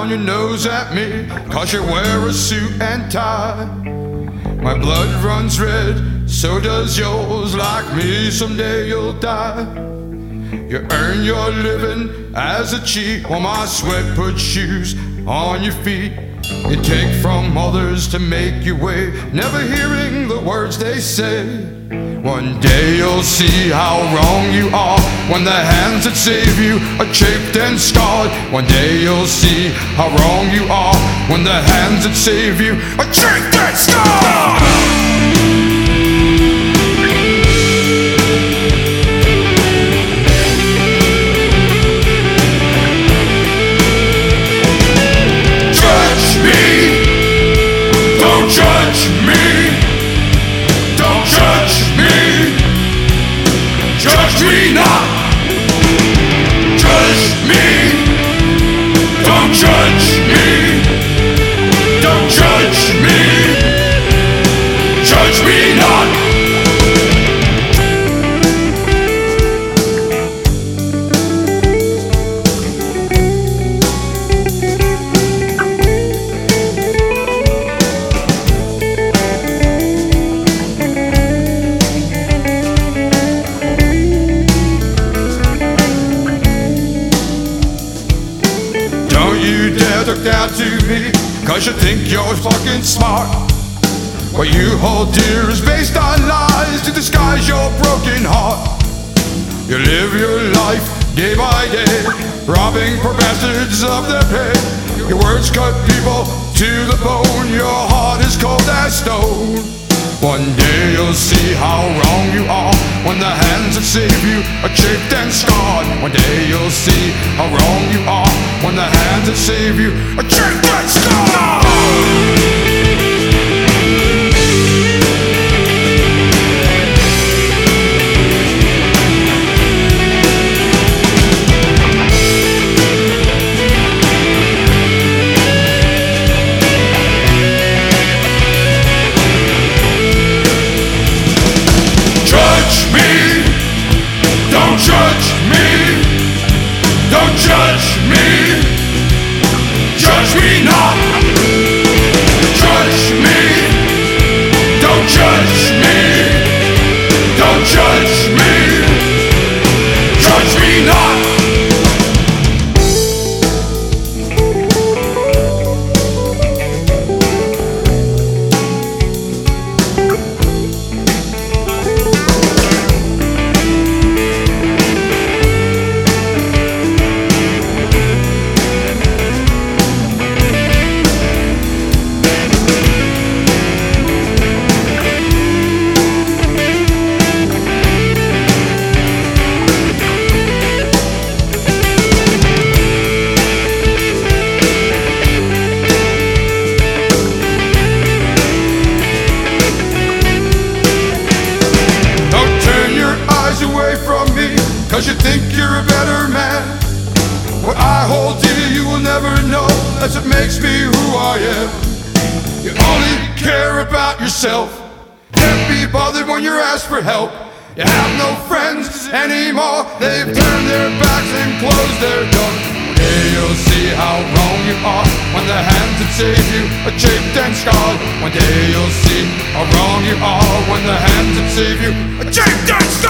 down your nose at me, cause you wear a suit and tie. My blood runs red, so does yours. Like me, someday you'll die. You earn your living as a cheat while my sweat puts shoes on your feet. You take from others to make you wait, never hearing the words they say. One day you'll see how wrong you are when the hands that save you are chipped and scarred. One day you'll see how wrong you are when the hands that save you are chipped and scarred. Judge me. You dare look down to me, cause you think you're fucking smart. What you hold dear is based on lies to disguise your broken heart. You live your life day by day, robbing poor bastards of their pay. Your words cut people to the bone, your heart is cold as stone. One day you'll see how wrong you are when the hands that save you are chipped and scarred. One day you'll see how wrong you are when the hands that save you are chipped and scarred. Me, cause you think you're a better man. What I hold dear you will never know, that's what makes me who I am. You only care about yourself, can't be bothered when you're asked for help. You have no friends anymore, they've turned their backs and closed their doors. One day you'll see how wrong you are when the hands that save you are chipped and scarred. One day you'll see how wrong you are when the hands that save you are chipped and scarred.